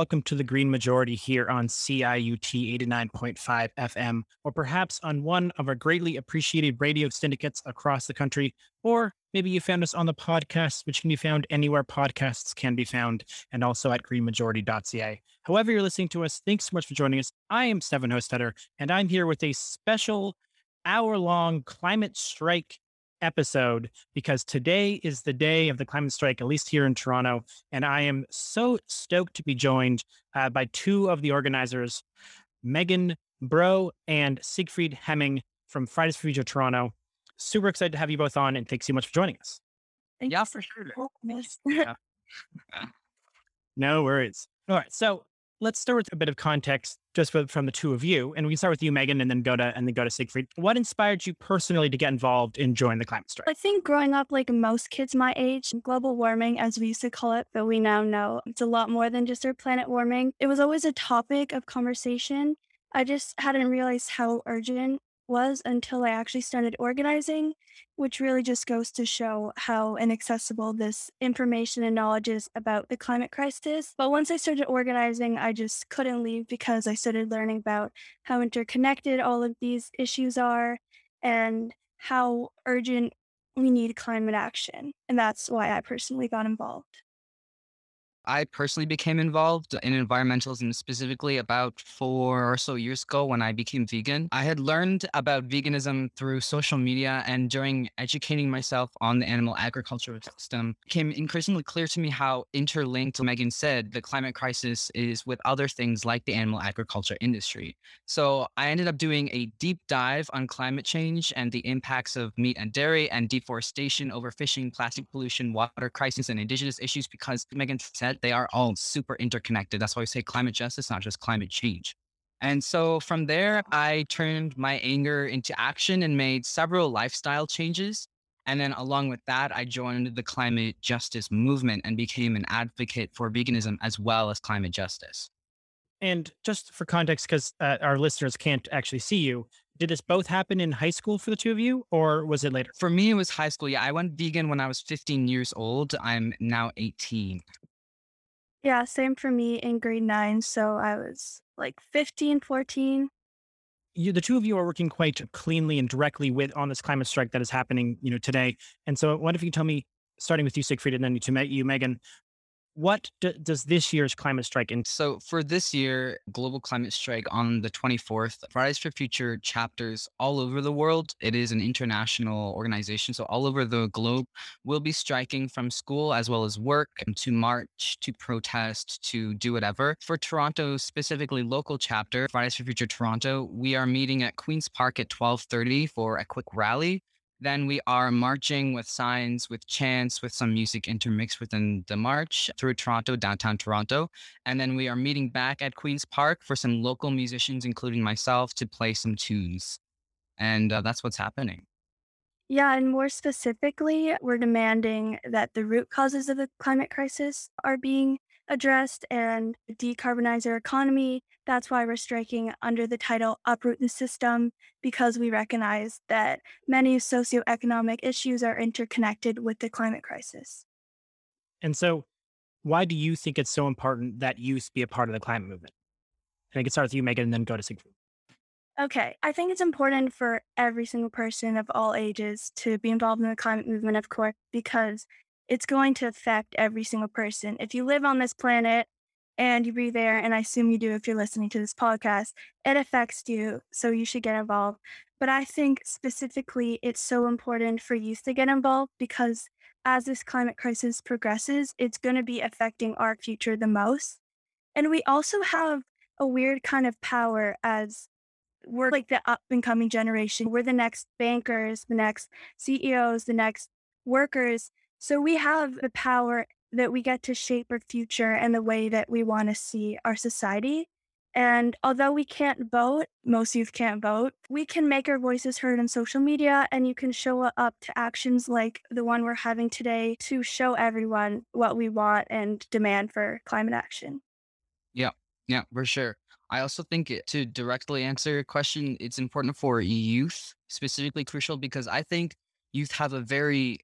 Welcome to the Green Majority here on CIUT 89.5 FM, or perhaps on one of our greatly appreciated radio syndicates across the country. Or maybe you found us on the podcast, which can be found anywhere podcasts can be found, and also at greenmajority.ca. However, you're listening to us, thanks so much for joining us. I am Stefan Hostetter, and I'm here with a special hour long climate strike episode because today is the day of the climate strike, at least here in Toronto. And I am so stoked to be joined uh, by two of the organizers, Megan Bro and Siegfried Hemming from Fridays for Future Toronto. Super excited to have you both on and thanks so much for joining us. Thank yeah, for sure. yeah. no worries. All right. So let's start with a bit of context just from the two of you. And we can start with you, Megan, and then go to and then go to Siegfried. What inspired you personally to get involved in join the climate strike? I think growing up like most kids my age, global warming, as we used to call it, but we now know it's a lot more than just our planet warming. It was always a topic of conversation. I just hadn't realized how urgent was until I actually started organizing, which really just goes to show how inaccessible this information and knowledge is about the climate crisis. But once I started organizing, I just couldn't leave because I started learning about how interconnected all of these issues are and how urgent we need climate action. And that's why I personally got involved. I personally became involved in environmentalism specifically about four or so years ago when I became vegan. I had learned about veganism through social media and during educating myself on the animal agriculture system became increasingly clear to me how interlinked Megan said the climate crisis is with other things like the animal agriculture industry. So I ended up doing a deep dive on climate change and the impacts of meat and dairy and deforestation, overfishing, plastic pollution, water crisis, and indigenous issues because Megan said they are all super interconnected. That's why we say climate justice, not just climate change. And so from there, I turned my anger into action and made several lifestyle changes. And then along with that, I joined the climate justice movement and became an advocate for veganism as well as climate justice. And just for context, because uh, our listeners can't actually see you, did this both happen in high school for the two of you, or was it later? For me, it was high school. Yeah, I went vegan when I was 15 years old. I'm now 18. Yeah, same for me in grade nine. So I was like 15, 14. You, the two of you are working quite cleanly and directly with on this climate strike that is happening, you know, today. And so, what if you tell me, starting with you, Siegfried, and then to you, Megan, what does this year's climate strike entail? So for this year, Global Climate Strike on the 24th, Fridays for Future chapters all over the world. It is an international organization. So all over the globe will be striking from school as well as work to march, to protest, to do whatever. For Toronto, specifically local chapter, Fridays for Future Toronto, we are meeting at Queen's Park at 1230 for a quick rally then we are marching with signs, with chants, with some music intermixed within the march through Toronto, downtown Toronto. And then we are meeting back at Queen's Park for some local musicians, including myself, to play some tunes. And uh, that's what's happening. Yeah, and more specifically, we're demanding that the root causes of the climate crisis are being addressed and decarbonize our economy. That's why we're striking under the title Uproot the System, because we recognize that many socioeconomic issues are interconnected with the climate crisis. And so, why do you think it's so important that youth be a part of the climate movement? And I can start with you, Megan, and then go to Siegfried. Okay, I think it's important for every single person of all ages to be involved in the climate movement, of course, because it's going to affect every single person. If you live on this planet and you breathe air, and I assume you do if you're listening to this podcast, it affects you. So you should get involved. But I think specifically it's so important for youth to get involved because as this climate crisis progresses, it's going to be affecting our future the most. And we also have a weird kind of power as we're like the up and coming generation. We're the next bankers, the next CEOs, the next workers. So we have the power that we get to shape our future and the way that we want to see our society. And although we can't vote, most youth can't vote, we can make our voices heard on social media and you can show up to actions like the one we're having today to show everyone what we want and demand for climate action. Yeah, yeah, for sure. I also think to directly answer your question, it's important for youth, specifically crucial because I think youth have a very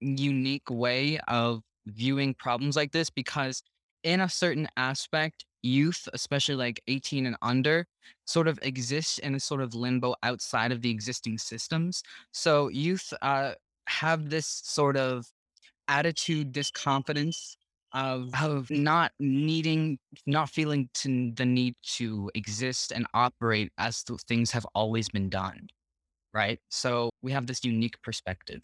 unique way of viewing problems like this because in a certain aspect, youth, especially like 18 and under, sort of exists in a sort of limbo outside of the existing systems. So youth uh, have this sort of attitude, this confidence of, of not needing, not feeling to the need to exist and operate as th- things have always been done. Right. So we have this unique perspective.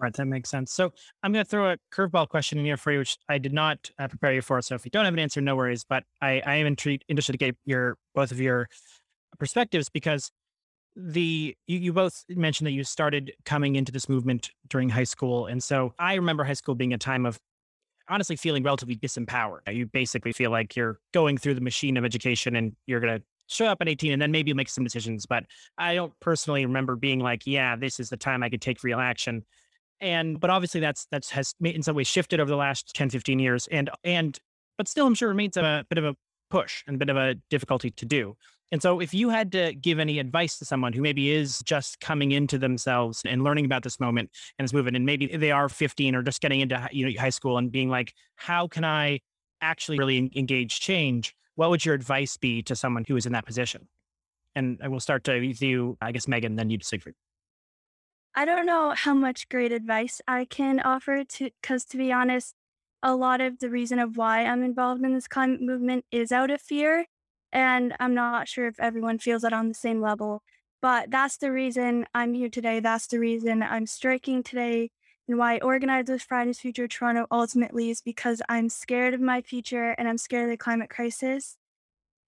Right, that makes sense. So I'm going to throw a curveball question in here for you, which I did not uh, prepare you for. So if you don't have an answer, no worries. But I, I am intrigued, interested to get your both of your perspectives because the you, you both mentioned that you started coming into this movement during high school, and so I remember high school being a time of honestly feeling relatively disempowered. You basically feel like you're going through the machine of education, and you're going to show up at 18 and then maybe make some decisions. But I don't personally remember being like, yeah, this is the time I could take real action and but obviously that's that's has in some ways shifted over the last 10 15 years and and but still i'm sure remains a bit of a push and a bit of a difficulty to do. And so if you had to give any advice to someone who maybe is just coming into themselves and learning about this moment and this movement and maybe they are 15 or just getting into you know high school and being like how can i actually really engage change? what would your advice be to someone who is in that position? And i will start to with you i guess megan then you siegfried I don't know how much great advice I can offer to because to be honest, a lot of the reason of why I'm involved in this climate movement is out of fear. And I'm not sure if everyone feels that on the same level. But that's the reason I'm here today. That's the reason I'm striking today. And why I organized this Fridays Future Toronto ultimately is because I'm scared of my future and I'm scared of the climate crisis.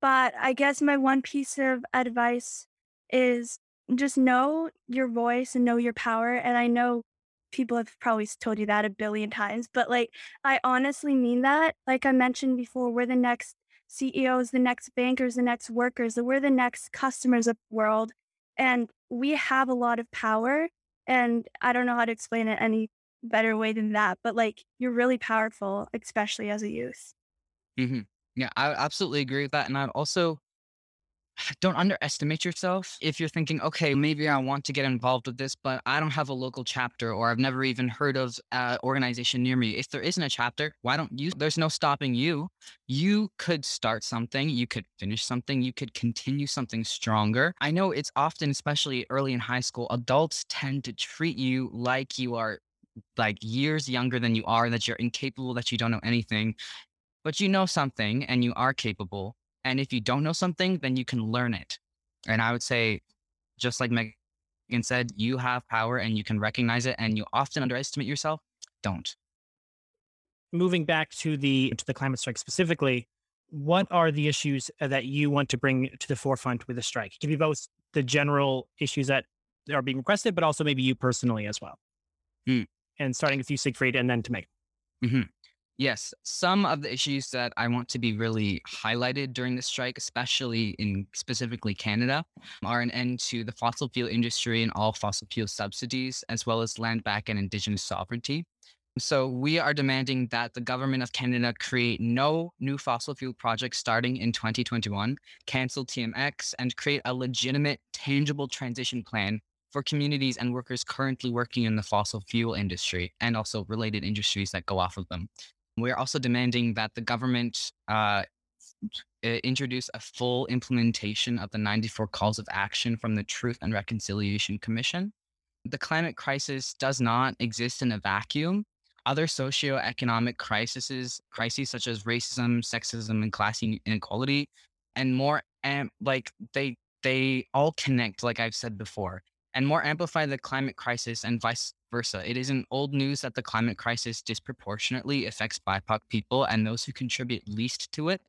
But I guess my one piece of advice is just know your voice and know your power. And I know people have probably told you that a billion times, but like, I honestly mean that. Like I mentioned before, we're the next CEOs, the next bankers, the next workers, we're the next customers of the world. And we have a lot of power. And I don't know how to explain it any better way than that, but like, you're really powerful, especially as a youth. hmm Yeah, I absolutely agree with that. And I'd also don't underestimate yourself. If you're thinking, okay, maybe I want to get involved with this, but I don't have a local chapter or I've never even heard of an organization near me. If there isn't a chapter, why don't you? There's no stopping you. You could start something, you could finish something, you could continue something stronger. I know it's often, especially early in high school, adults tend to treat you like you are like years younger than you are, that you're incapable, that you don't know anything, but you know something and you are capable and if you don't know something, then you can learn it. And I would say, just like Megan said, you have power and you can recognize it and you often underestimate yourself. Don't. Moving back to the to the climate strike specifically, what are the issues uh, that you want to bring to the forefront with the strike? It can be both the general issues that are being requested, but also maybe you personally as well. Mm. And starting with you, Siegfried, and then to Megan. Mm-hmm. Yes, some of the issues that I want to be really highlighted during the strike, especially in specifically Canada, are an end to the fossil fuel industry and all fossil fuel subsidies, as well as land back and Indigenous sovereignty. So we are demanding that the government of Canada create no new fossil fuel projects starting in 2021, cancel TMX, and create a legitimate, tangible transition plan for communities and workers currently working in the fossil fuel industry and also related industries that go off of them. We're also demanding that the government uh, introduce a full implementation of the 94 calls of action from the Truth and Reconciliation Commission. The climate crisis does not exist in a vacuum. Other socioeconomic crises, crises such as racism, sexism, and class inequality, and more, and like they they all connect, like I've said before, and more amplify the climate crisis and vice versa. It isn't old news that the climate crisis disproportionately affects BIPOC people and those who contribute least to it.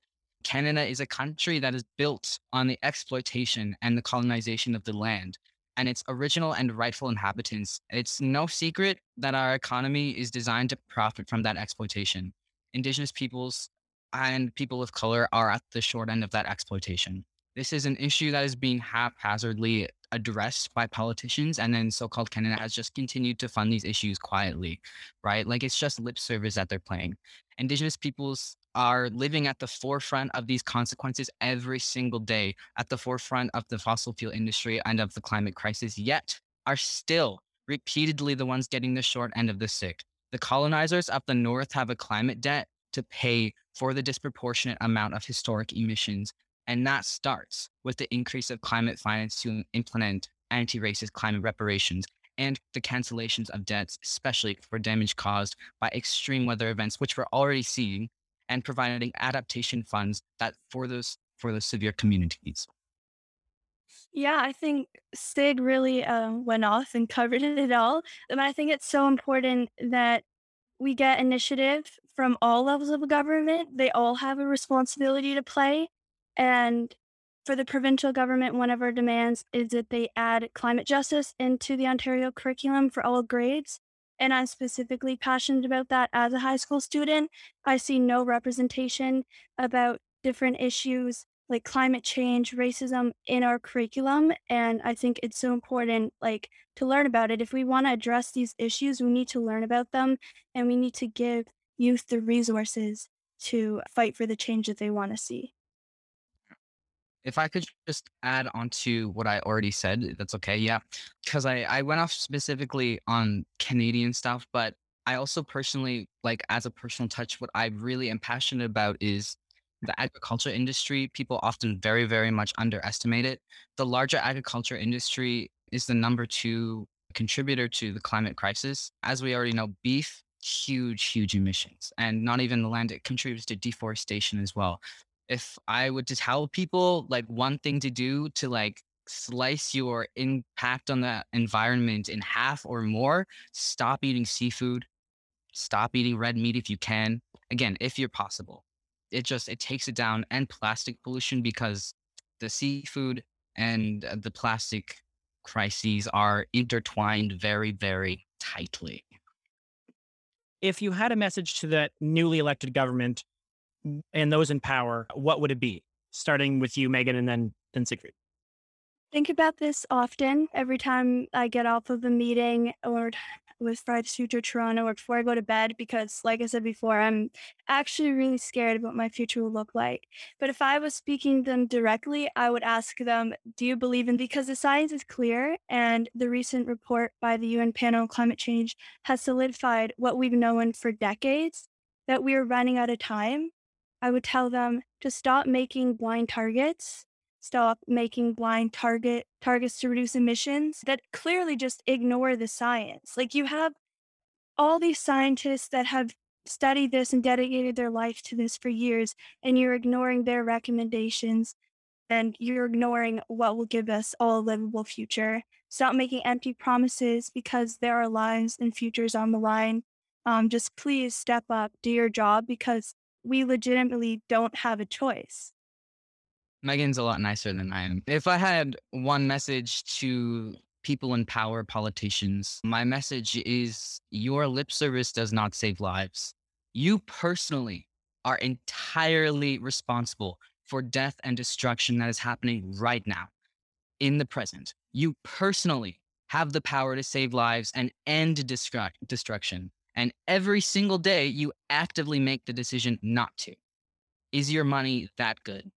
Canada is a country that is built on the exploitation and the colonization of the land and its original and rightful inhabitants. It's no secret that our economy is designed to profit from that exploitation. Indigenous peoples and people of color are at the short end of that exploitation. This is an issue that is being haphazardly addressed by politicians and then so-called Canada has just continued to fund these issues quietly, right? Like it's just lip service that they're playing. Indigenous peoples are living at the forefront of these consequences every single day, at the forefront of the fossil fuel industry and of the climate crisis, yet are still repeatedly the ones getting the short end of the stick. The colonizers up the north have a climate debt to pay for the disproportionate amount of historic emissions. And that starts with the increase of climate finance to implement anti racist climate reparations and the cancellations of debts, especially for damage caused by extreme weather events, which we're already seeing, and providing adaptation funds that for those for those severe communities. Yeah, I think Sid really uh, went off and covered it all. And I think it's so important that we get initiative from all levels of government. They all have a responsibility to play. And for the provincial government, one of our demands is that they add climate justice into the Ontario curriculum for all grades. And I'm specifically passionate about that as a high school student. I see no representation about different issues like climate change, racism in our curriculum. And I think it's so important like to learn about it. If we want to address these issues, we need to learn about them and we need to give youth the resources to fight for the change that they want to see. If I could just add on to what I already said, that's okay. Yeah. Because I, I went off specifically on Canadian stuff, but I also personally, like, as a personal touch, what I really am passionate about is the agriculture industry. People often very, very much underestimate it. The larger agriculture industry is the number two contributor to the climate crisis. As we already know, beef huge, huge emissions. And not even the land, it contributes to deforestation as well if I would to tell people like one thing to do to like slice your impact on the environment in half or more, stop eating seafood, stop eating red meat if you can. Again, if you're possible. It just it takes it down and plastic pollution because the seafood and uh, the plastic crises are intertwined very very tightly. If you had a message to that newly elected government and those in power, what would it be? Starting with you, Megan, and then then Siegfried. Think about this often. Every time I get off of a meeting or with Fridays Future Toronto or before I go to bed, because like I said before, I'm actually really scared of what my future will look like. But if I was speaking them directly, I would ask them, Do you believe in because the science is clear and the recent report by the UN panel on climate change has solidified what we've known for decades that we are running out of time I would tell them to stop making blind targets, stop making blind target targets to reduce emissions that clearly just ignore the science. Like you have all these scientists that have studied this and dedicated their life to this for years, and you're ignoring their recommendations and you're ignoring what will give us all a livable future. Stop making empty promises because there are lives and futures on the line. Um, just please step up, do your job because we legitimately don't have a choice. Megan's a lot nicer than I am. If I had one message to people in power, politicians, my message is your lip service does not save lives. You personally are entirely responsible for death and destruction that is happening right now in the present. You personally have the power to save lives and end destruction. And every single day, you actively make the decision not to. Is your money that good?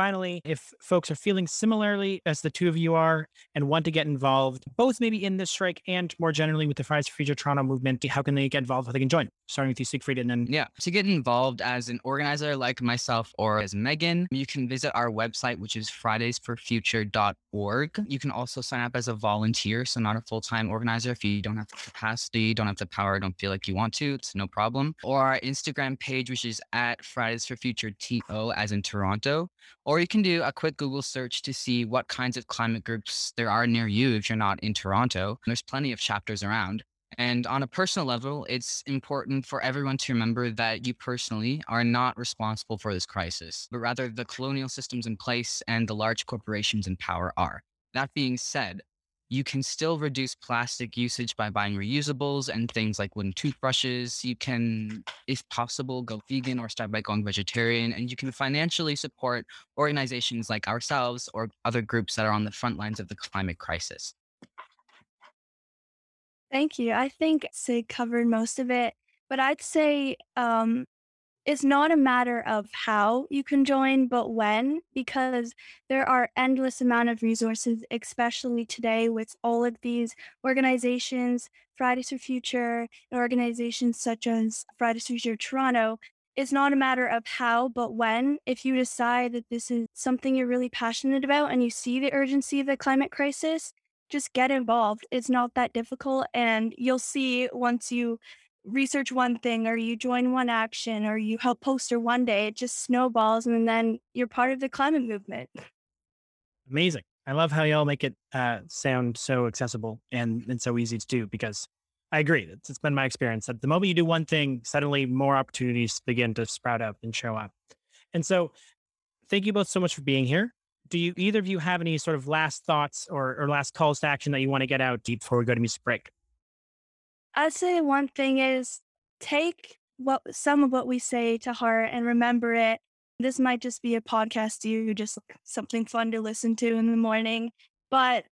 Finally, if folks are feeling similarly as the two of you are and want to get involved, both maybe in this strike and more generally with the Fridays for Future Toronto movement, how can they get involved? How they can join? Starting with you, Siegfried, and then yeah, to get involved as an organizer like myself or as Megan, you can visit our website, which is fridaysforfuture.org. You can also sign up as a volunteer, so not a full time organizer. If you don't have the capacity, don't have the power, don't feel like you want to, it's no problem. Or our Instagram page, which is at Fridays for Future TO, as in Toronto or you can do a quick Google search to see what kinds of climate groups there are near you if you're not in Toronto. There's plenty of chapters around. And on a personal level, it's important for everyone to remember that you personally are not responsible for this crisis, but rather the colonial systems in place and the large corporations in power are. That being said, you can still reduce plastic usage by buying reusables and things like wooden toothbrushes. You can, if possible, go vegan or start by going vegetarian. And you can financially support organizations like ourselves or other groups that are on the front lines of the climate crisis. Thank you. I think Sig covered most of it, but I'd say um, it's not a matter of how you can join, but when, because there are endless amount of resources, especially today with all of these organizations, Fridays for Future, and organizations such as Fridays for Future Toronto. It's not a matter of how, but when. If you decide that this is something you're really passionate about and you see the urgency of the climate crisis, just get involved. It's not that difficult. And you'll see once you research one thing or you join one action or you help poster one day, it just snowballs and then you're part of the climate movement. Amazing. I love how y'all make it uh, sound so accessible and, and so easy to do because I agree. It's, it's been my experience that the moment you do one thing, suddenly more opportunities begin to sprout up and show up. And so, thank you both so much for being here. Do you either of you have any sort of last thoughts or, or last calls to action that you want to get out deep before we go to music break? I'd say one thing is take what some of what we say to heart and remember it. This might just be a podcast to you, just something fun to listen to in the morning, but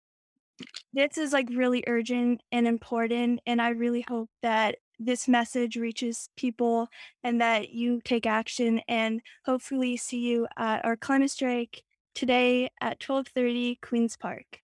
this is like really urgent and important. And I really hope that this message reaches people and that you take action and hopefully see you at our climate strike today at 12:30 Queens Park.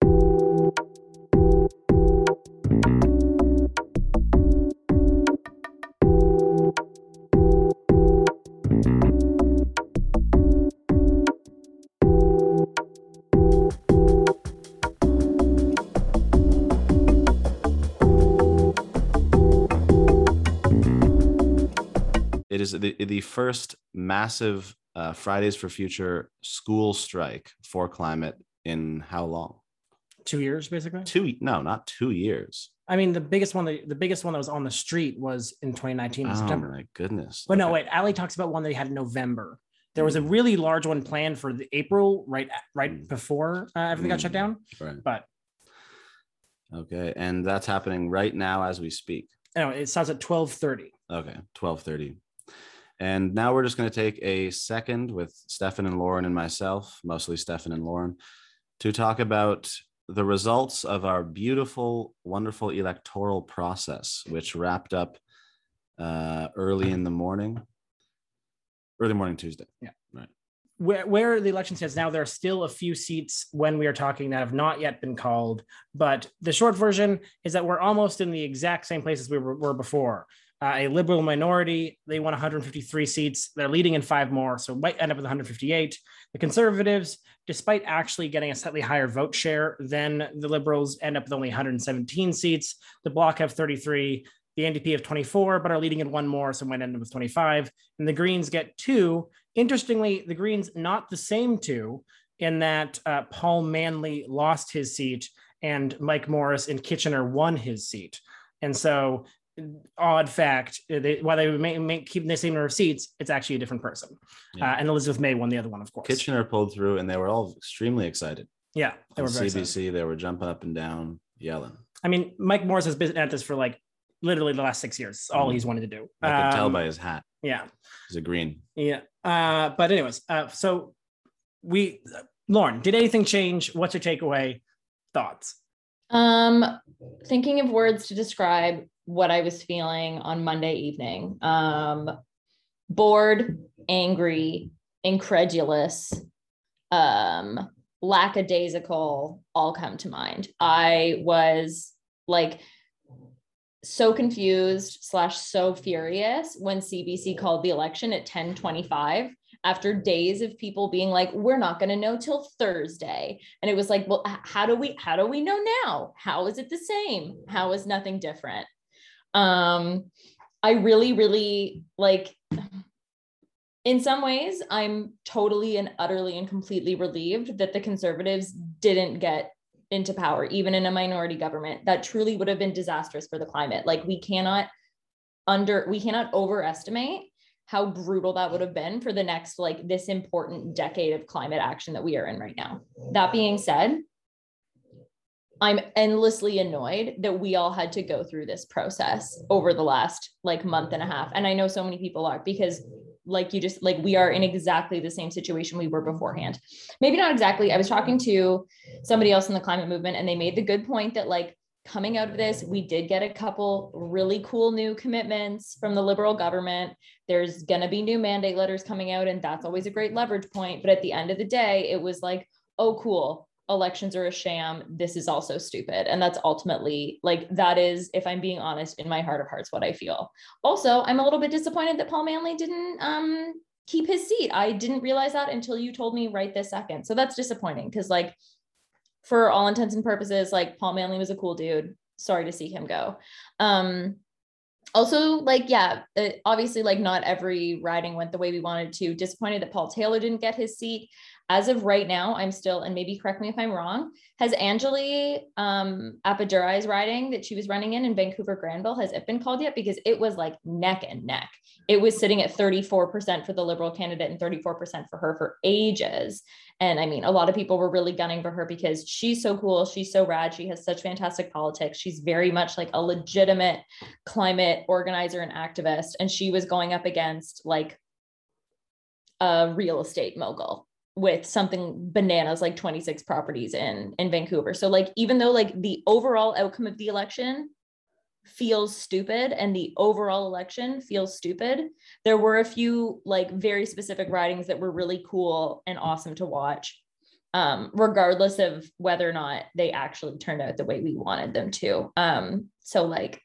Is the, the first massive uh, Fridays for Future school strike for climate in how long? Two years, basically. Two? No, not two years. I mean, the biggest one, that, the biggest one that was on the street was in 2019 oh, September. my goodness! But okay. no, wait. Ali talks about one that he had in November. There was a mm. really large one planned for the April, right, right mm. before uh, everything got shut mm. down. Right. But okay, and that's happening right now as we speak. No, it starts at 12:30. Okay, 12:30. And now we're just going to take a second with Stefan and Lauren and myself, mostly Stefan and Lauren, to talk about the results of our beautiful, wonderful electoral process, which wrapped up uh, early in the morning, early morning Tuesday. Yeah. Right. Where, where the election stands now, there are still a few seats when we are talking that have not yet been called. But the short version is that we're almost in the exact same place as we were, were before uh, a liberal minority. They won 153 seats. They're leading in five more, so might end up with 158. The conservatives, despite actually getting a slightly higher vote share than the liberals, end up with only 117 seats. The bloc have 33. The NDP have 24, but are leading in one more, so might end up with 25. And the Greens get two. Interestingly, the Greens not the same two in that uh, Paul Manly lost his seat and Mike Morrice in Kitchener won his seat. And so odd fact uh, they, while they may, may keep the same number of seats it's actually a different person yeah. uh, and elizabeth may won the other one of course kitchener pulled through and they were all extremely excited yeah they were cbc excited. they were jumping up and down yelling i mean mike morrice has been at this for like literally the last six years all mm-hmm. he's wanted to do. I um, can tell by his hat. yeah. He's a green. Yeah. Uh, but anyways uh, so we lauren did anything change? What's your takeaway thoughts? Um thinking of words to describe what I was feeling on Monday evening. Um, bored, angry, incredulous, um, lackadaisical all come to mind. I was like so confused slash so furious when CBC called the election at 1025 after days of people being like we're not going to know till thursday. And it was like well how do we how do we know now? How is it the same? How is nothing different? Um, I really, really like, in some ways, I'm totally and utterly and completely relieved that the conservatives didn't get into power, even in a minority government. That truly would have been disastrous for the climate. Like, we cannot under, we cannot overestimate how brutal that would have been for the next like this important decade of climate action that we are in right now. That being said, I'm endlessly annoyed that we all had to go through this process over the last like month and a half. And I know so many people are because like you just like we are in exactly the same situation we were beforehand. Maybe not exactly. I was talking to somebody else in the climate movement and they made the good point that like coming out of this, we did get a couple really cool new commitments from the liberal government. There's going to be new mandate letters coming out, and that's always a great leverage point. But at the end of the day, it was like, oh, cool. Elections are a sham. This is also stupid. And that's ultimately like, that is, if I'm being honest, in my heart of hearts, what I feel. Also, I'm a little bit disappointed that Paul Manly didn't um, keep his seat. I didn't realize that until you told me right this second. So that's disappointing because, like, for all intents and purposes, like Paul Manly was a cool dude. Sorry to see him go. Um, also, like, yeah, it, obviously, like, not every riding went the way we wanted to. Disappointed that Paul Taylor didn't get his seat. As of right now, I'm still, and maybe correct me if I'm wrong, has Anjali um, Appadurai's riding that she was running in in Vancouver Granville, has it been called yet? Because it was like neck and neck. It was sitting at 34% for the Liberal candidate and 34% for her for ages. And I mean, a lot of people were really gunning for her because she's so cool. She's so rad. She has such fantastic politics. She's very much like a legitimate climate organizer and activist. And she was going up against like a real estate mogul with something bananas like 26 properties in in Vancouver. So like even though like the overall outcome of the election feels stupid and the overall election feels stupid there were a few like very specific ridings that were really cool and awesome to watch um, regardless of whether or not they actually turned out the way we wanted them to um, so like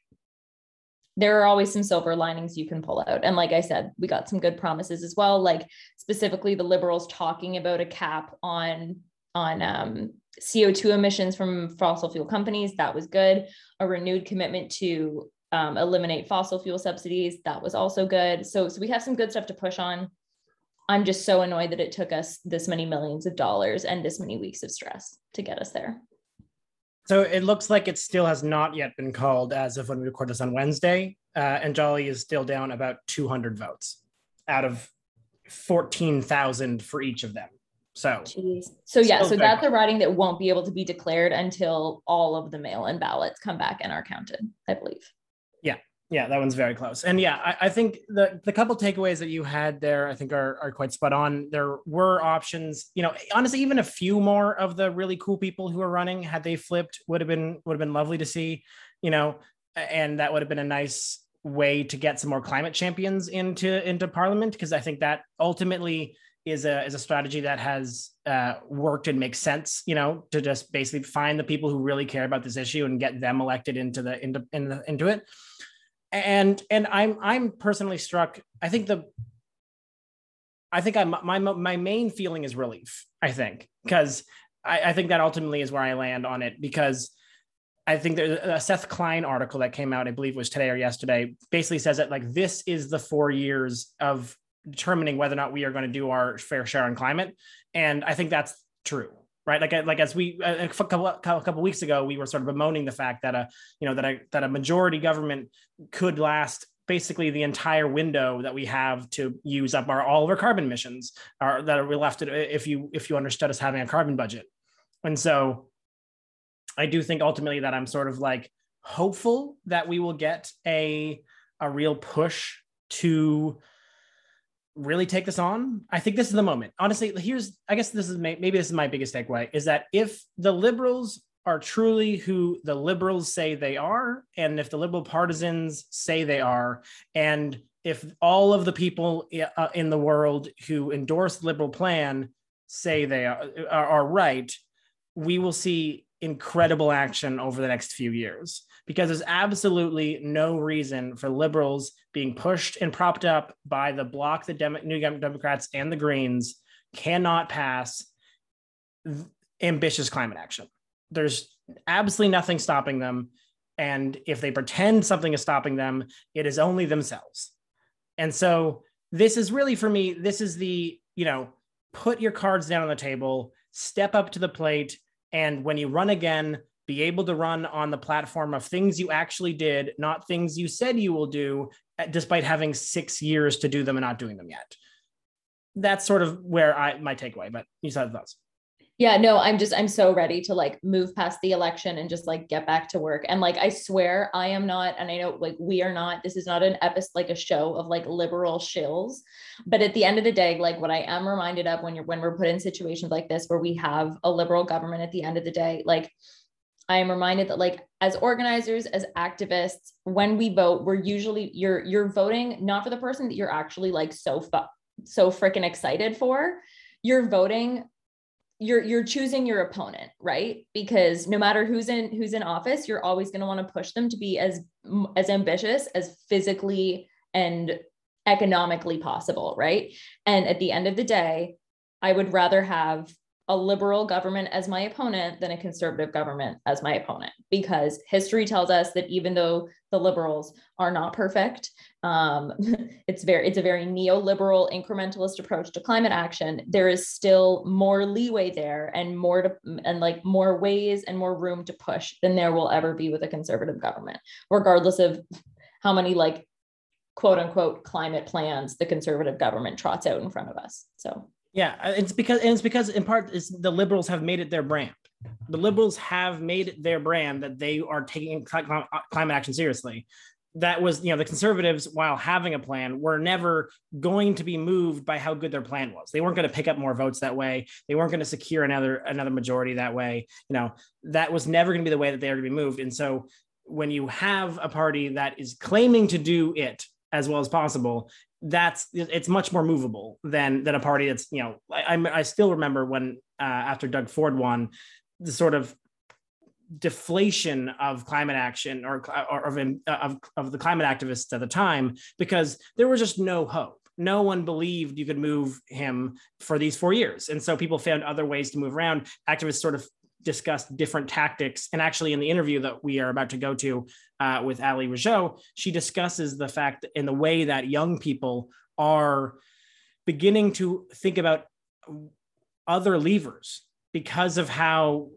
there are always some silver linings you can pull out and like i said we got some good promises as well like specifically the liberals talking about a cap on on um, CO2 emissions from fossil fuel companies. That was good. A renewed commitment to um, eliminate fossil fuel subsidies. That was also good. So, so we have some good stuff to push on. I'm just so annoyed that it took us this many millions of dollars and this many weeks of stress to get us there. So it looks like it still has not yet been called as of when we record this on Wednesday. Uh, Anjali is still down about 200 votes out of 14,000 for each of them. So, Jeez. so yeah, so that's a riding that won't be able to be declared until all of the mail-in ballots come back and are counted, I believe. Yeah, that one's very close. And yeah, I, I, think the the couple takeaways that you had there, I think are are quite spot on. There were options, you know, honestly, even a few more of the really cool people who are running, had they flipped, would have been would have been lovely to see, you know, and that would have been a nice way to get some more climate champions into into parliament because I think that ultimately is a is a strategy that has uh, worked and makes sense. You know, to just basically find the people who really care about this issue and get them elected into the into in the, into it. And and I'm I'm personally struck. I think the I think I'm my my main feeling is relief. I think because I, I think that ultimately is where I land on it because. I think there's a Seth Klein article that came out, I believe was today or yesterday, basically says that like this is the four years of determining whether or not we are going to do our fair share on climate. And I think that's true. Right, like like as we a couple a couple weeks ago, we were sort of bemoaning the fact that a you know that a that a majority government could last basically the entire window that we have to use up our all of our carbon emissions are that are left it if you if you understood us having a carbon budget. And so i do think ultimately that i'm sort of like hopeful that we will get a a real push to really take this on? I think this is the moment. Honestly here's i guess this is maybe this is my biggest takeaway is that if the liberals are truly who the liberals say they are and if the liberal partisans say they are and if all of the people uh, in the world who endorse the liberal plan say they are, are right we will see incredible action over the next few years because there's absolutely no reason for liberals being pushed and propped up by the bloc, the Dem- New Democrats, and the Greens cannot pass ambitious climate action. There's absolutely nothing stopping them. And if they pretend something is stopping them, it is only themselves. And so this is really for me, this is the, you know, put your cards down on the table, step up to the plate. And when you run again, be able to run on the platform of things you actually did, not things you said you will do, eh, despite having six years to do them and not doing them yet. That's sort of where I my takeaway. But you said thoughts. Yeah, no, I'm just I'm so ready to like move past the election and just like get back to work. And like I swear I am not, and I know like we are not, this is not an episode like a show of like liberal shills. But at the end of the day, like what I am reminded of when you're when we're put in situations like this where we have a liberal government at the end of the day, like I am reminded that like as organizers, as activists, when we vote, we're usually you're you're voting not for the person that you're actually like so fu- so freaking excited for. You're voting you're you're choosing your opponent right because no matter who's in who's in office you're always going to want to push them to be as as ambitious as physically and economically possible right and at the end of the day i would rather have a liberal government as my opponent than a conservative government as my opponent because history tells us that even though the liberals are not perfect um, it's very it's a very neoliberal incrementalist approach to climate action. There is still more leeway there and more to and like more ways and more room to push than there will ever be with a conservative government regardless of how many like quote unquote climate plans the conservative government trots out in front of us. So yeah, uh, it's because and it's because in part is the liberals have made it their brand. The liberals have made it their brand that they are taking uh, climate action seriously. That was, you know, the conservatives, while having a plan, were never going to be moved by how good their plan was. They weren't going to pick up more votes that way. They weren't going to secure another another majority that way. You know, that was never going to be the way that they were to be moved. And so, when you have a party that is claiming to do it as well as possible that's it's much more movable than than a party that's you know I I, I still remember when uh, after Doug Ford won the sort of deflation of climate action or, or of, of of the climate activists at the time because there was just no hope. No one believed you could move him for these four years. And so people found other ways to move around. Activists sort of discussed different tactics. And actually, in the interview that we are about to go to uh, with Ali Rougeau, she discusses the fact in the way that young people are beginning to think about other levers because of how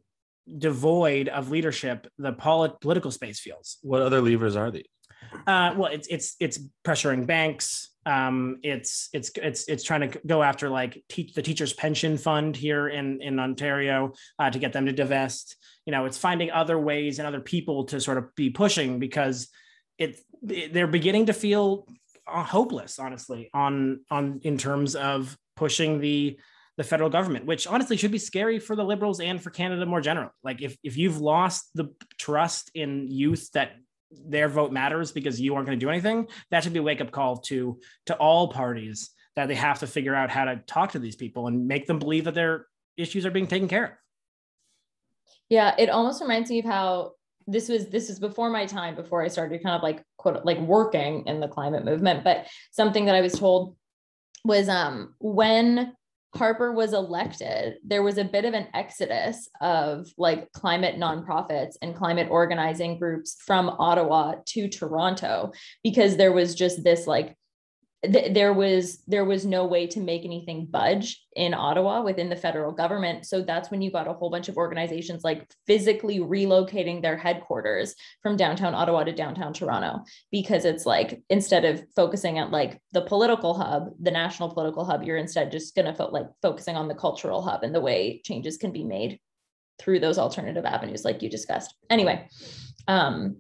devoid of leadership the polit- political space feels. What other levers are these? Uh, well, it's it's it's pressuring banks, um, it's it's it's it's trying to go after like teach the teachers pension fund here in in ontario uh, to get them to divest. You know it's finding other ways and other people to sort of be pushing because it, it they're beginning to feel uh, hopeless honestly on on in terms of pushing the the federal government which honestly should be scary for the liberals and for canada more generally. Like if if you've lost the trust in youth that their vote matters because you aren't going to do anything that should be a wake up call to to all parties that they have to figure out how to talk to these people and make them believe that their issues are being taken care of. Yeah it almost reminds me of how this was this is before my time before i started kind of like quote like working in the climate movement but something that i was told was um when Harper was elected, there was a bit of an exodus of like climate nonprofits and climate organizing groups from Ottawa to Toronto because there was just this like th- there was there was no way to make anything budge in Ottawa within the federal government. So that's when you got a whole bunch of organizations like physically relocating their headquarters from downtown Ottawa to downtown Toronto because it's like instead of focusing at like the political hub, the national political hub, you're instead just going to fo- like focusing on the cultural hub and the way changes can be made through those alternative avenues like you discussed. Anyway, um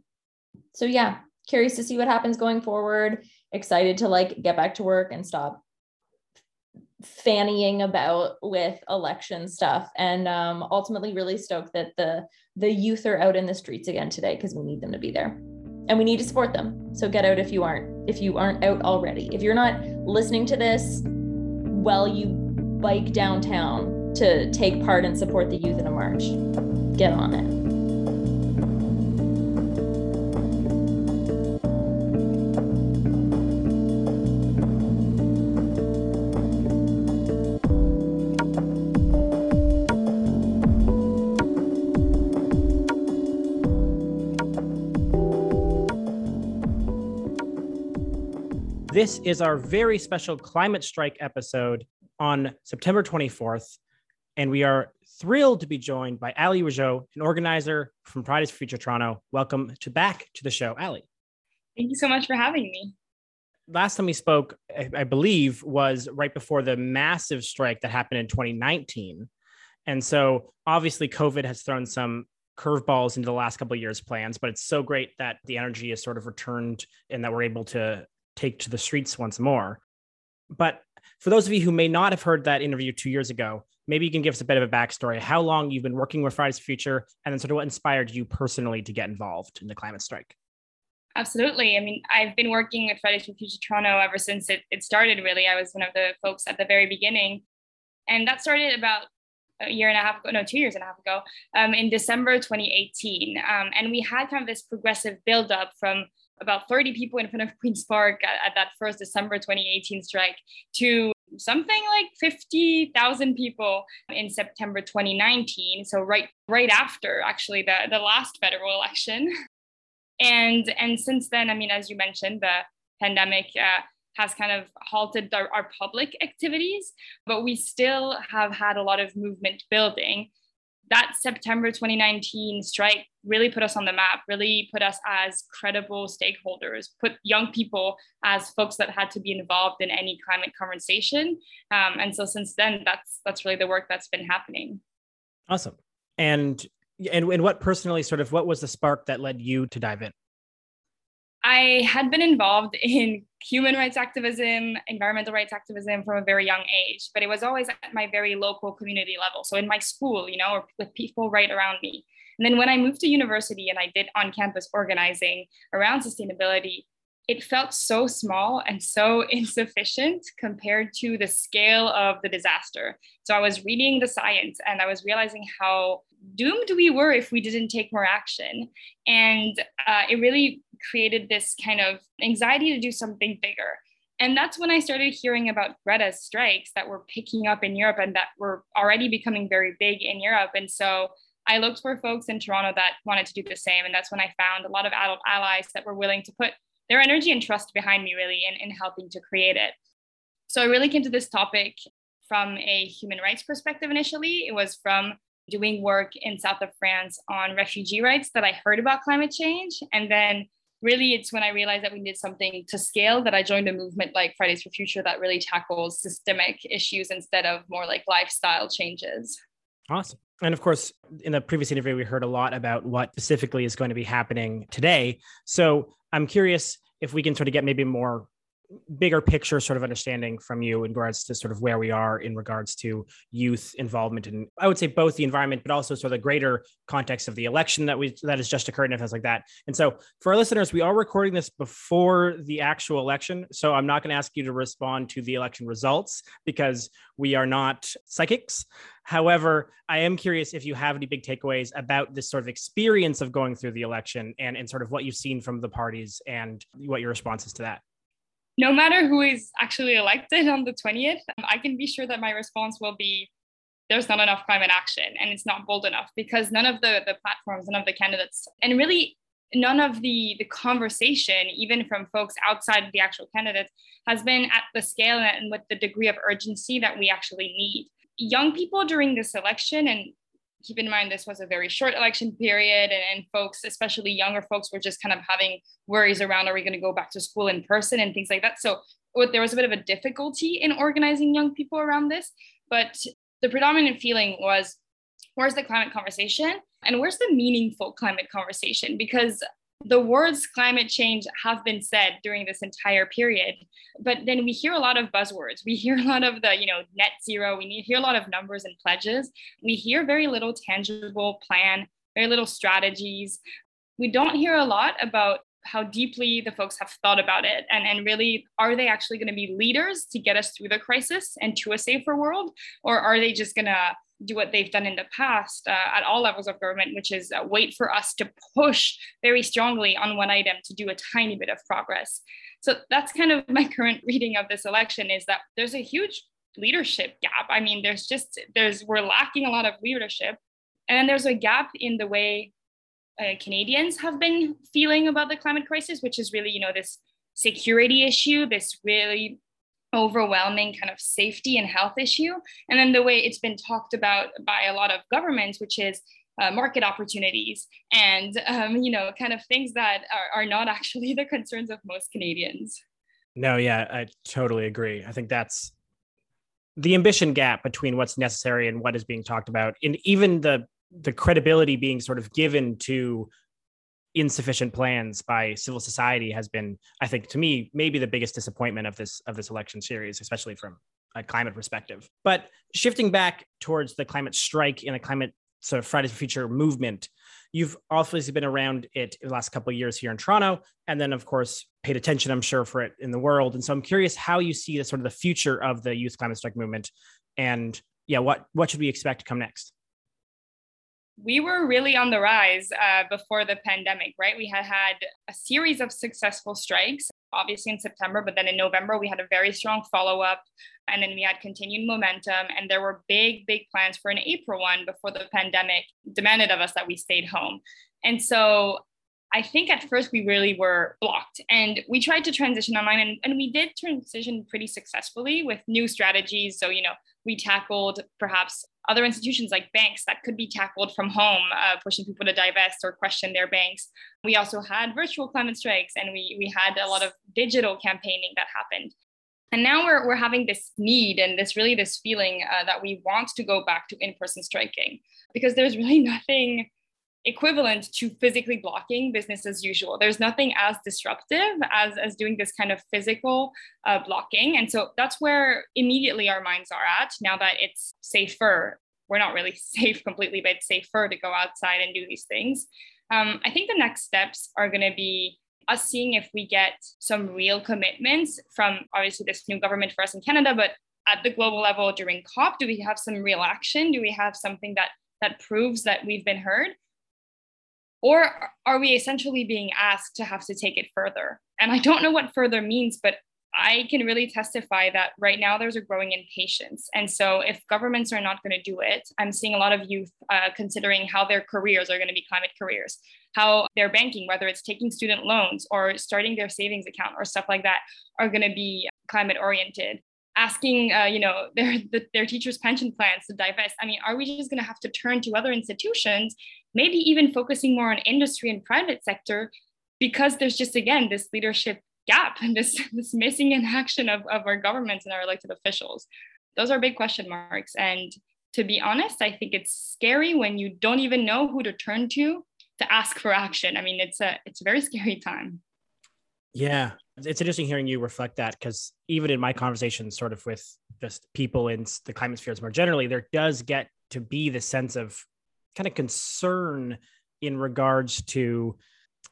so yeah, curious to see what happens going forward excited to like get back to work and stop fannying about with election stuff. And um, ultimately really stoked that the the youth are out in the streets again today because we need them to be there. And we need to support them. So get out if you aren't if you aren't out already. If you're not listening to this while you bike downtown to take part and support the youth in a march get on it This is our very special climate strike episode on September 24th. And we are thrilled to be joined by Ali Rougeau, an organizer from Fridays for Future Toronto. Welcome to back to the show, Ali. Thank you so much for having me. Last time we spoke, I, I believe, was right before the massive strike that happened in 2019. And so obviously, COVID has thrown some curveballs into the last couple of years' plans, but it's so great that the energy is sort of returned and that we're able to take to the streets once more. But for those of you who may not have heard that interview two years ago, maybe you can give us a bit of a backstory, how long you've been working with Fridays for Future, and then sort of what inspired you personally to get involved in the climate strike. Absolutely. I mean, I've been working with Fridays for Future Toronto ever since it, it started, really. I was one of the folks at the very beginning. And that started about a year and a half ago, no, two years and a half ago, um, in December 2018. Um, and we had kind of this progressive buildup from about 30 people in front of Queen's Park at, at that first December 2018 strike to something like 50,000 people in September 2019. So right right after actually the, the last federal election. And and since then, I mean, as you mentioned, the pandemic uh, has kind of halted our, our public activities, but we still have had a lot of movement building. That September 2019 strike really put us on the map, really put us as credible stakeholders, put young people as folks that had to be involved in any climate conversation. Um, and so since then, that's that's really the work that's been happening. Awesome. And and, and what personally sort of what was the spark that led you to dive in? I had been involved in human rights activism, environmental rights activism from a very young age, but it was always at my very local community level. So in my school, you know, or with people right around me. And then when I moved to university and I did on campus organizing around sustainability, it felt so small and so insufficient compared to the scale of the disaster. So I was reading the science and I was realizing how doomed we were if we didn't take more action. And uh, it really created this kind of anxiety to do something bigger. And that's when I started hearing about Greta's strikes that were picking up in Europe and that were already becoming very big in Europe. And so I looked for folks in Toronto that wanted to do the same. And that's when I found a lot of adult allies that were willing to put their energy and trust behind me, really, in, in helping to create it. So I really came to this topic from a human rights perspective initially. It was from doing work in south of France on refugee rights that I heard about climate change. And then really it's when I realized that we needed something to scale that I joined a movement like Fridays for Future that really tackles systemic issues instead of more like lifestyle changes. Awesome. And of course, in the previous interview, we heard a lot about what specifically is going to be happening today. So I'm curious if we can sort of get maybe more bigger picture sort of understanding from you in regards to sort of where we are in regards to youth involvement in I would say both the environment but also sort of the greater context of the election that we that has just occurred and things like that. And so for our listeners, we are recording this before the actual election. So I'm not going to ask you to respond to the election results because we are not psychics. However, I am curious if you have any big takeaways about this sort of experience of going through the election and, and sort of what you've seen from the parties and what your response is to that no matter who is actually elected on the 20th, I can be sure that my response will be there's not enough climate action and it's not bold enough because none of the, the platforms, none of the candidates, and really none of the, the conversation, even from folks outside the actual candidates, has been at the scale and with the degree of urgency that we actually need. Young people during this election, and keep in mind this was a very short election period and, and, folks especially younger folks were just kind of having worries around are we going to go back to school in person and things like that. So there was a bit of a difficulty in organizing young people around this but the predominant feeling was where's the climate conversation? And where's the meaningful climate conversation? Because the words climate change have been said during this entire period but then we hear a lot of buzzwords. We hear a lot of the you know net zero. We hear a lot of numbers and pledges. We hear very little tangible plan very little strategies. We don't hear a lot about how deeply the folks have thought about it and, and really are they actually going to be leaders to get us through the crisis and to a safer world? Or are they just going to do what they've done in the past uh, at all levels of government, which is uh, wait for us to push very strongly on one item to do a tiny bit of progress. So that's kind of my current reading of this election is that there's a huge leadership gap. I mean, there's just there's we're lacking a lot of leadership, and there's a gap in the way uh, Canadians have been feeling about the climate crisis, which is really you know this security issue, this really overwhelming kind of safety and health issue. And then the way it's been talked about by a lot of governments, which is uh, market opportunities and um, you know kind of things that are, are not actually the concerns of most Canadians. No, yeah, I totally agree. I think that's the ambition gap between what's necessary and what is being talked about, and even the the credibility being sort of given to insufficient plans by civil society has been i think to me maybe the biggest disappointment of this of this election series especially from a climate perspective. But shifting back towards the climate strike and the climate sort of Fridays for Future movement, you've obviously been around it the last couple of years here in Toronto, and then of course paid attention, I'm sure, for it in the world. And so I'm curious how you see the sort of the future of the youth climate strike movement, and yeah, what what should we expect to come next? We were really on the rise uh, before the pandemic, right? We had had a series of successful strikes, obviously in September, but then in November, we had a very strong follow up. And then we had continued momentum. And there were big, big plans for an April one before the pandemic demanded of us that we stayed home. And so I think at first we really were blocked and we tried to transition online and, and we did transition pretty successfully with new strategies. So, you know, we tackled perhaps other institutions like banks that could be tackled from home, uh, pushing people to divest or question their banks. We also had virtual climate strikes and we, we had a lot of digital campaigning that happened. And now we're, we're having this need and this really this feeling uh, that we want to go back to in-person striking because there's really nothing equivalent to physically blocking business as usual. There's nothing as disruptive as, as doing this kind of physical uh, blocking. And so that's where immediately our minds are at now that it's safer. We're not really safe completely, but it's safer to go outside and do these things. Um, I think the next steps are going to be us seeing if we get some real commitments from obviously this new government for us in Canada, but at the global level during COP, do we have some real action? Do we have something that that proves that we've been heard? Or are we essentially being asked to have to take it further? And I don't know what further means, but I can really testify that right now there's a growing impatience. And so, if governments are not going to do it, I'm seeing a lot of youth uh, considering how their careers are going to be climate careers, how their banking, whether it's taking student loans or starting their savings account or stuff like that, are going to be climate oriented. Asking, uh, you know, their the, their teachers' pension plans to divest. I mean, are we just going to have to turn to other institutions maybe even focusing more on industry and private sector because there's just again this leadership gap and this this missing in action of, of our governments and our elected officials. Those are big question marks. And to be honest i think it's scary when you don't even know who to turn to to ask for action. I mean it's a it's a very scary time. Yeah it's interesting hearing you reflect that because even in my conversations sort of with just people in the climate spheres more generally there does get to be the sense of kind of concern in regards to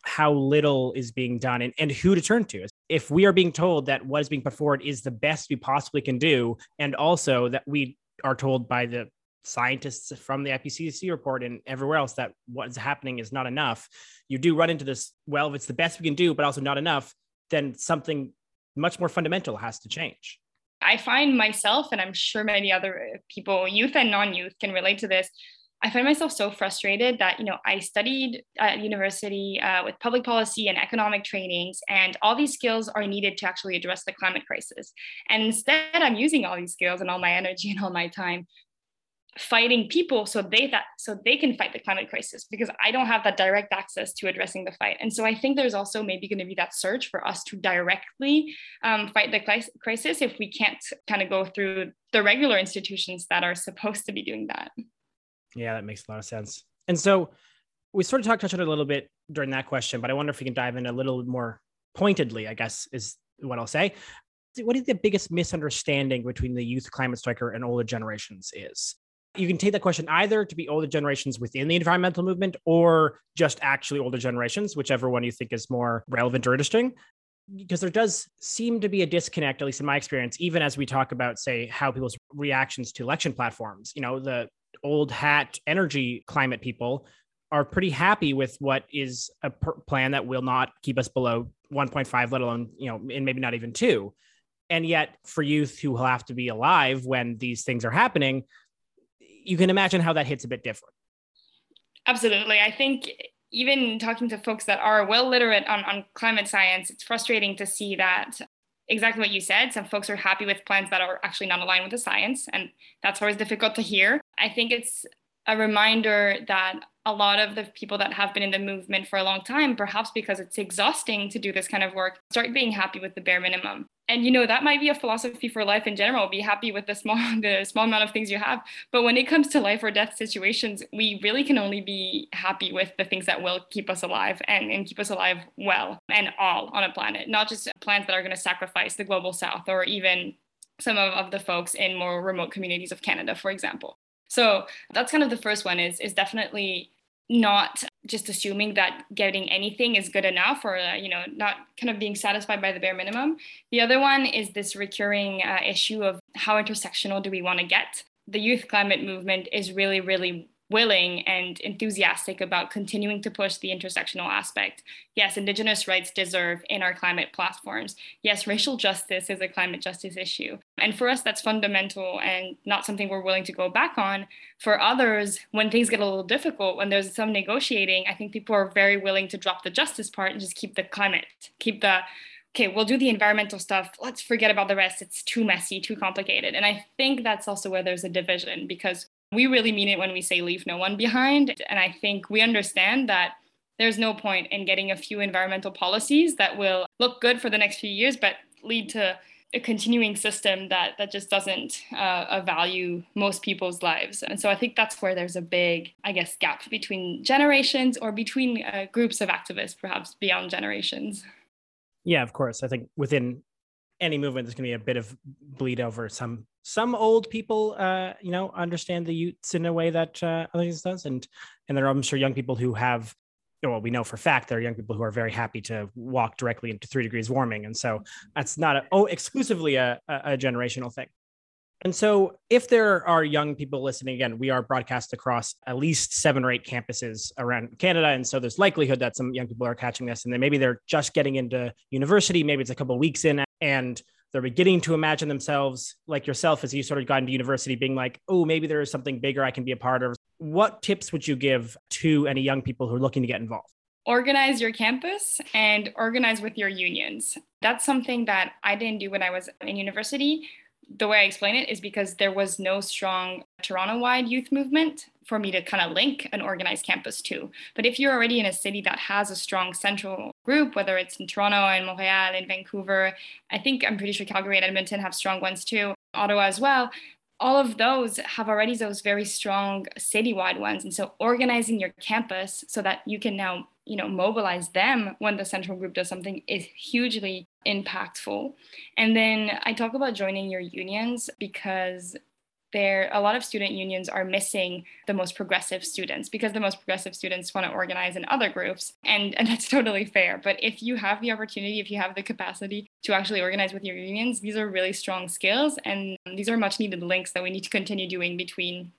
how little is being done and, and who to turn to. If we are being told that what is being put forward is the best we possibly can do, and also that we are told by the scientists from the IPCC report and everywhere else that what's happening is not enough, you do run into this. Well, if it's the best we can do, but also not enough, then something much more fundamental has to change. I find myself, and I'm sure many other people, youth and non youth, can relate to this. I find myself so frustrated that you know I studied at university uh, with public policy and economic trainings, and all these skills are needed to actually address the climate crisis. And instead, I'm using all these skills and all my energy and all my time fighting people so they that so they can fight the climate crisis because I don't have that direct access to addressing the fight. And so I think there's also maybe going to be that search for us to directly um, fight the crisis if we can't kind of go through the regular institutions that are supposed to be doing that. Yeah, that makes a lot of sense. And so we sort of talked touched on it a little bit during that question, but I wonder if we can dive in a little more pointedly, I guess is what I'll say. What is the biggest misunderstanding between the youth climate striker and older generations is? You can take that question either to be older generations within the environmental movement or just actually older generations, whichever one you think is more relevant or interesting because there does seem to be a disconnect, at least in my experience, even as we talk about, say, how people's reactions to election platforms. You know, the old hat energy climate people are pretty happy with what is a plan that will not keep us below 1.5 let alone you know and maybe not even 2 and yet for youth who will have to be alive when these things are happening you can imagine how that hits a bit different absolutely i think even talking to folks that are well literate on, on climate science it's frustrating to see that exactly what you said. Some folks are happy with plans that are actually not aligned with the science, and that's always difficult to hear. I think it's a reminder that a lot of the people that have been in the movement for a long time, perhaps because it's exhausting to do this kind of work, start being happy with the bare minimum. And you know that might be a philosophy for life in general. Be happy with the small the small amount of things you have. But when it comes to life or death situations, we really can only be happy with the things that will keep us alive and, and keep us alive well and all on a planet, not just plants that are going to sacrifice the global south or even some of, of the folks in more remote communities of Canada, for example. So that's kind of the first one is is definitely not just assuming that getting anything is good enough or uh, you know not kind of being satisfied by the bare minimum. The other one is this recurring uh, issue of how intersectional do we want to get? The youth climate movement is really really willing and enthusiastic about continuing to push the intersectional aspect. Yes, Indigenous rights deserve in our climate platforms. Yes, racial justice is a climate justice issue. And for us, that's fundamental and not something we're willing to go back on. For others, when things get a little difficult, when there's some negotiating, I think people are very willing to drop the justice part and just keep the climate, keep the okay, we'll do the environmental stuff. Let's forget about the rest. It's too messy, too complicated. And I think that's also where there's a division because we really mean it when we say leave no one behind. And I think we understand that there's no point in getting a few environmental policies that will look good for the next few years, but lead to a continuing system that that just doesn't uh, value most people's lives. And so i think that's where there's a big i guess gap between generations or between uh, groups of activists perhaps beyond generations. Yeah of course. I think within any movement there's going to be a bit of bleed over some some old people, uh, you know, understand the Utes in a way that uh, others does, and and there are I'm sure young people who have. Well, we know for fact there are young people who are very happy to walk directly into three degrees warming, and so that's not a, oh exclusively a, a generational thing. And so, if there are young people listening, again, we are broadcast across at least seven or eight campuses around Canada. And so, there's likelihood that some young people are catching this, and then maybe they're just getting into university, maybe it's a couple of weeks in, and they're beginning to imagine themselves like yourself as you sort of got into university being like oh maybe there is something bigger i can be a part of. What tips would you give to any young people who are looking to get involved? Organize your campus and organize with your unions. That's something that i didn't do when i was in university. The way I explain it is because there was no strong Toronto wide youth movement for me to kind of link an organized campus to. But if you're already in a city that has a strong central group, whether it's in Toronto and Montreal and Vancouver, I think I'm pretty sure Calgary and Edmonton have strong ones too, Ottawa as well. All of those have already those very strong citywide ones. And so organizing your campus so that you can now you know mobilize them when the central group does something is hugely impactful and then i talk about joining your unions because there a lot of student unions are missing the most progressive students because the most progressive students want to organize in other groups and, and that's totally fair but if you have the opportunity if you have the capacity to actually organize with your unions these are really strong skills and these are much needed links that we need to continue doing between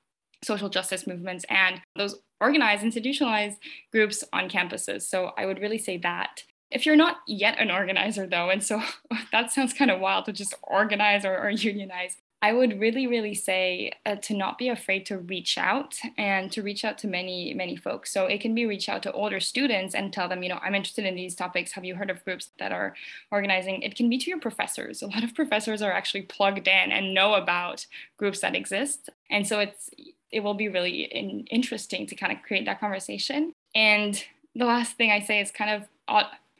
social justice movements and those organized, institutionalized groups on campuses. So I would really say that. If you're not yet an organizer, though, and so that sounds kind of wild to just organize or, or unionize, I would really, really say uh, to not be afraid to reach out and to reach out to many, many folks. So it can be reach out to older students and tell them, you know, I'm interested in these topics. Have you heard of groups that are organizing? It can be to your professors. A lot of professors are actually plugged in and know about groups that exist. And so it's it will be really in, interesting to kind of create that conversation. And the last thing I say is kind of,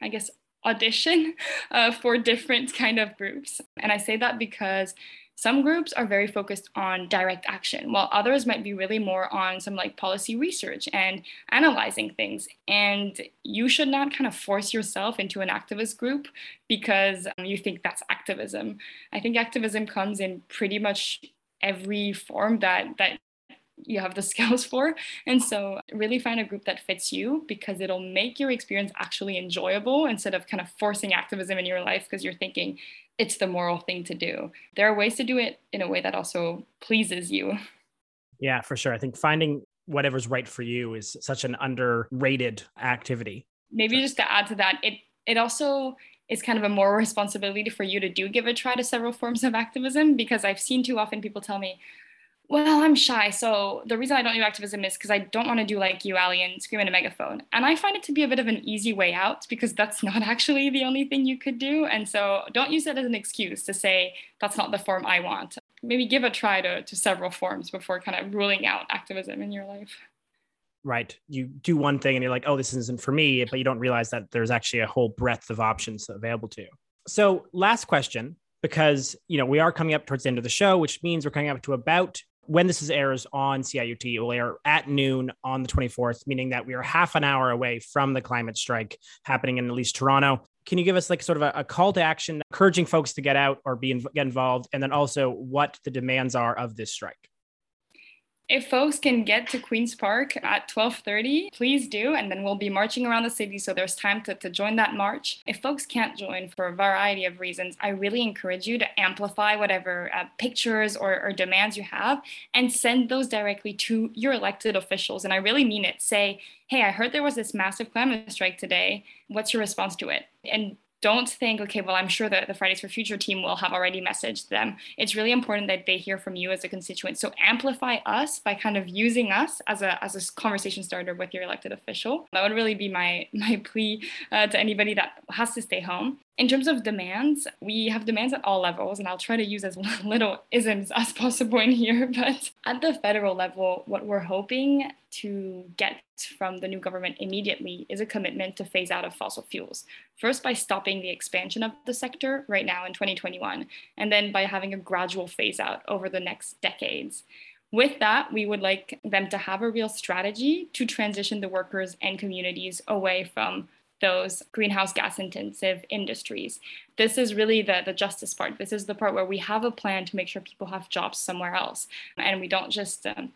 I guess, audition uh, for different kind of groups. And I say that because some groups are very focused on direct action, while others might be really more on some like policy research and analyzing things. And you should not kind of force yourself into an activist group because um, you think that's activism. I think activism comes in pretty much every form that that you have the skills for. And so, really find a group that fits you because it'll make your experience actually enjoyable instead of kind of forcing activism in your life because you're thinking it's the moral thing to do. There are ways to do it in a way that also pleases you. Yeah, for sure. I think finding whatever's right for you is such an underrated activity. Maybe just to add to that, it it also is kind of a moral responsibility for you to do give a try to several forms of activism because I've seen too often people tell me, well, I'm shy. So the reason I don't do activism is because I don't want to do like you, Allie, and scream in a megaphone. And I find it to be a bit of an easy way out because that's not actually the only thing you could do. And so don't use that as an excuse to say that's not the form I want. Maybe give a try to, to several forms before kind of ruling out activism in your life. Right. You do one thing and you're like, oh, this isn't for me, but you don't realize that there's actually a whole breadth of options available to you. So, last question because you know we are coming up towards the end of the show which means we're coming up to about when this is airs on CIUT, it will air at noon on the 24th, meaning that we are half an hour away from the climate strike happening in at least Toronto. can you give us like sort of a, a call to action, encouraging folks to get out or be in, get involved, and then also what the demands are of this strike? If folks can get to Queen's Park at 12:30, please do, and then we'll be marching around the city, so there's time to, to join that march. If folks can't join for a variety of reasons, I really encourage you to amplify whatever uh, pictures or, or demands you have and send those directly to your elected officials. And I really mean it. Say, hey, I heard there was this massive climate strike today. What's your response to it? And don't think, okay, well, I'm sure that the Fridays for Future team will have already messaged them. It's really important that they hear from you as a constituent. So amplify us by kind of using us as a, as a conversation starter with your elected official. That would really be my, my plea uh, to anybody that has to stay home. In terms of demands, we have demands at all levels, and I'll try to use as little isms as possible in here. But at the federal level, what we're hoping to get from the new government immediately is a commitment to phase out of fossil fuels. First, by stopping the expansion of the sector right now in 2021, and then by having a gradual phase out over the next decades. With that, we would like them to have a real strategy to transition the workers and communities away from those greenhouse gas intensive industries. This is really the, the justice part. This is the part where we have a plan to make sure people have jobs somewhere else. And we don't just um,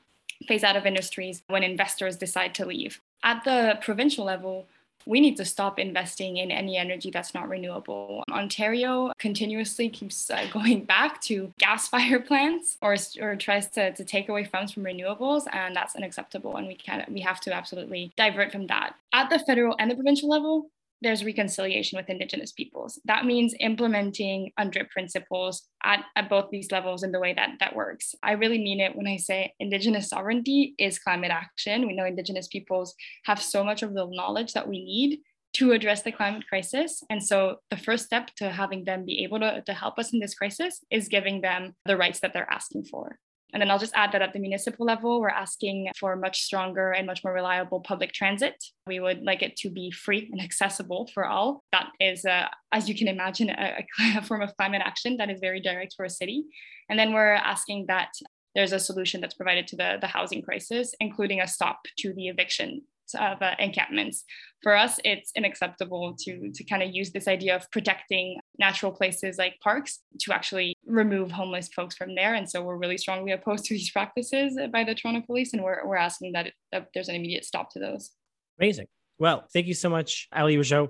phase out of industries when investors decide to leave. At the provincial level, we need to stop investing in any energy that's not renewable. Ontario continuously keeps uh, going back to gas fired plants or, or tries to, to take away funds from renewables, and that's unacceptable. And we can't. we have to absolutely divert from that. At the federal and the provincial level, there's reconciliation with Indigenous peoples. That means implementing UNDRIP principles at, at both these levels in the way that that works. I really mean it when I say Indigenous sovereignty is climate action. We know Indigenous peoples have so much of the knowledge that we need to address the climate crisis. And so the first step to having them be able to, to help us in this crisis is giving them the rights that they're asking for. And then I'll just add that at the municipal level, we're asking for much stronger and much more reliable public transit. We would like it to be free and accessible for all. That is, uh, as you can imagine, a, a form of climate action that is very direct for a city. And then we're asking that there's a solution that's provided to the, the housing crisis, including a stop to the eviction of uh, encampments. For us, it's unacceptable to, to kind of use this idea of protecting natural places like parks to actually remove homeless folks from there. And so we're really strongly opposed to these practices by the Toronto police, and we're, we're asking that, it, that there's an immediate stop to those. Amazing. Well, thank you so much, Allie Rougeot.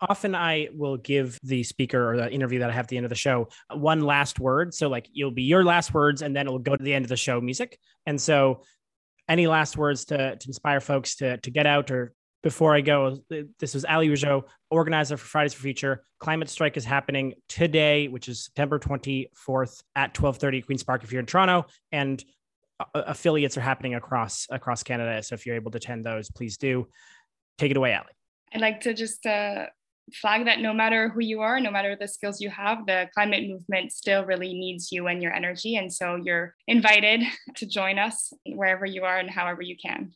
Often I will give the speaker or the interview that I have at the end of the show one last word. So, like, you'll be your last words, and then it'll go to the end of the show music. And so, any last words to, to inspire folks to, to get out or before I go, this was Allie Rougeot, organizer for Fridays for Future. Climate strike is happening today, which is September 24th at 12:30 Queens Park if you're in Toronto, and uh, affiliates are happening across across Canada. So if you're able to attend those, please do. Take it away, Allie. I'd like to just uh, flag that no matter who you are, no matter the skills you have, the climate movement still really needs you and your energy. And so you're invited to join us wherever you are and however you can.